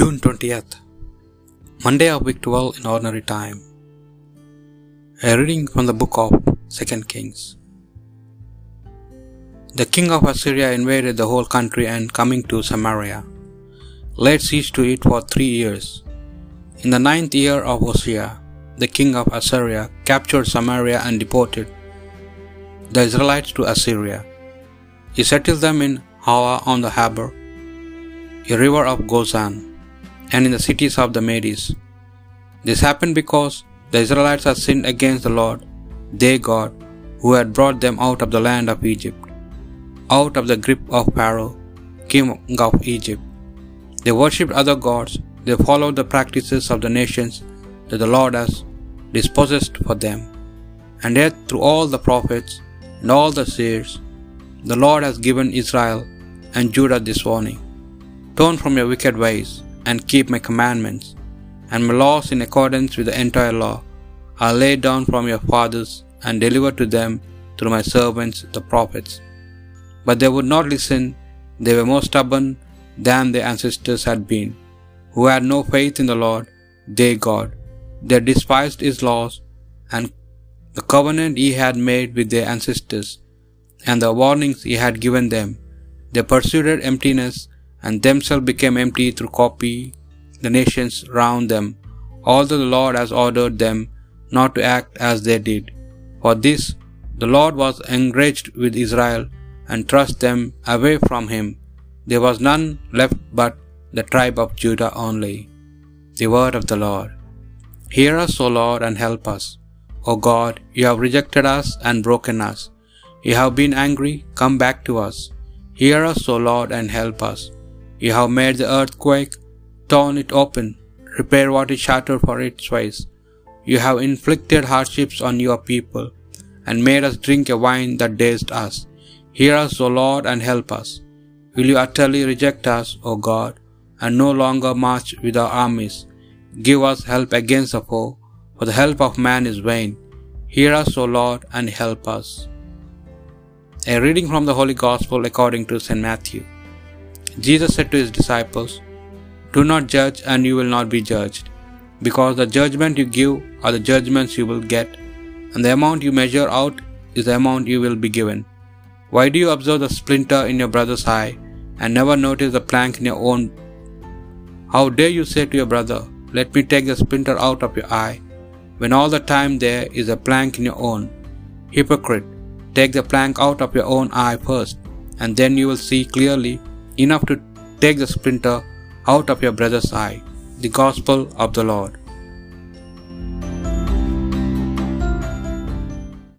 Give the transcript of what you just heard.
June 20th, Monday of week 12 in ordinary time. A reading from the book of 2 Kings. The king of Assyria invaded the whole country and coming to Samaria, laid siege to it for three years. In the ninth year of Hosea, the king of Assyria captured Samaria and deported the Israelites to Assyria. He settled them in Halah on the Habor, a river of Gozan, and in the cities of the Medes. This happened because the Israelites had sinned against the Lord, their God, who had brought them out of the land of Egypt, out of the grip of Pharaoh, king of Egypt. They worshipped other gods, they followed the practices of the nations that the Lord has dispossessed for them. And yet, through all the prophets and all the seers, the Lord has given Israel and Judah this warning Turn from your wicked ways and keep my commandments, and my laws in accordance with the entire law are laid down from your fathers and delivered to them through my servants the prophets. But they would not listen, they were more stubborn than their ancestors had been, who had no faith in the Lord, their God. They despised his laws and the covenant he had made with their ancestors, and the warnings he had given them. They pursued emptiness and themselves became empty through copy the nations round them, although the Lord has ordered them not to act as they did. For this the Lord was enraged with Israel and thrust them away from him. There was none left but the tribe of Judah only. The word of the Lord. Hear us, O Lord, and help us. O God, you have rejected us and broken us. You have been angry, come back to us. Hear us, O Lord, and help us. You have made the earth quake, torn it open, repair what is shattered for its ways. You have inflicted hardships on your people, and made us drink a wine that dazed us. Hear us, O Lord, and help us. Will you utterly reject us, O God, and no longer march with our armies? Give us help against the foe, for the help of man is vain. Hear us, O Lord, and help us. A reading from the Holy Gospel according to St. Matthew. Jesus said to his disciples, Do not judge, and you will not be judged, because the judgment you give are the judgments you will get, and the amount you measure out is the amount you will be given. Why do you observe the splinter in your brother's eye, and never notice the plank in your own? How dare you say to your brother, Let me take the splinter out of your eye, when all the time there is a plank in your own? Hypocrite, take the plank out of your own eye first, and then you will see clearly enough to take the splinter out of your brother's eye. The Gospel of the Lord.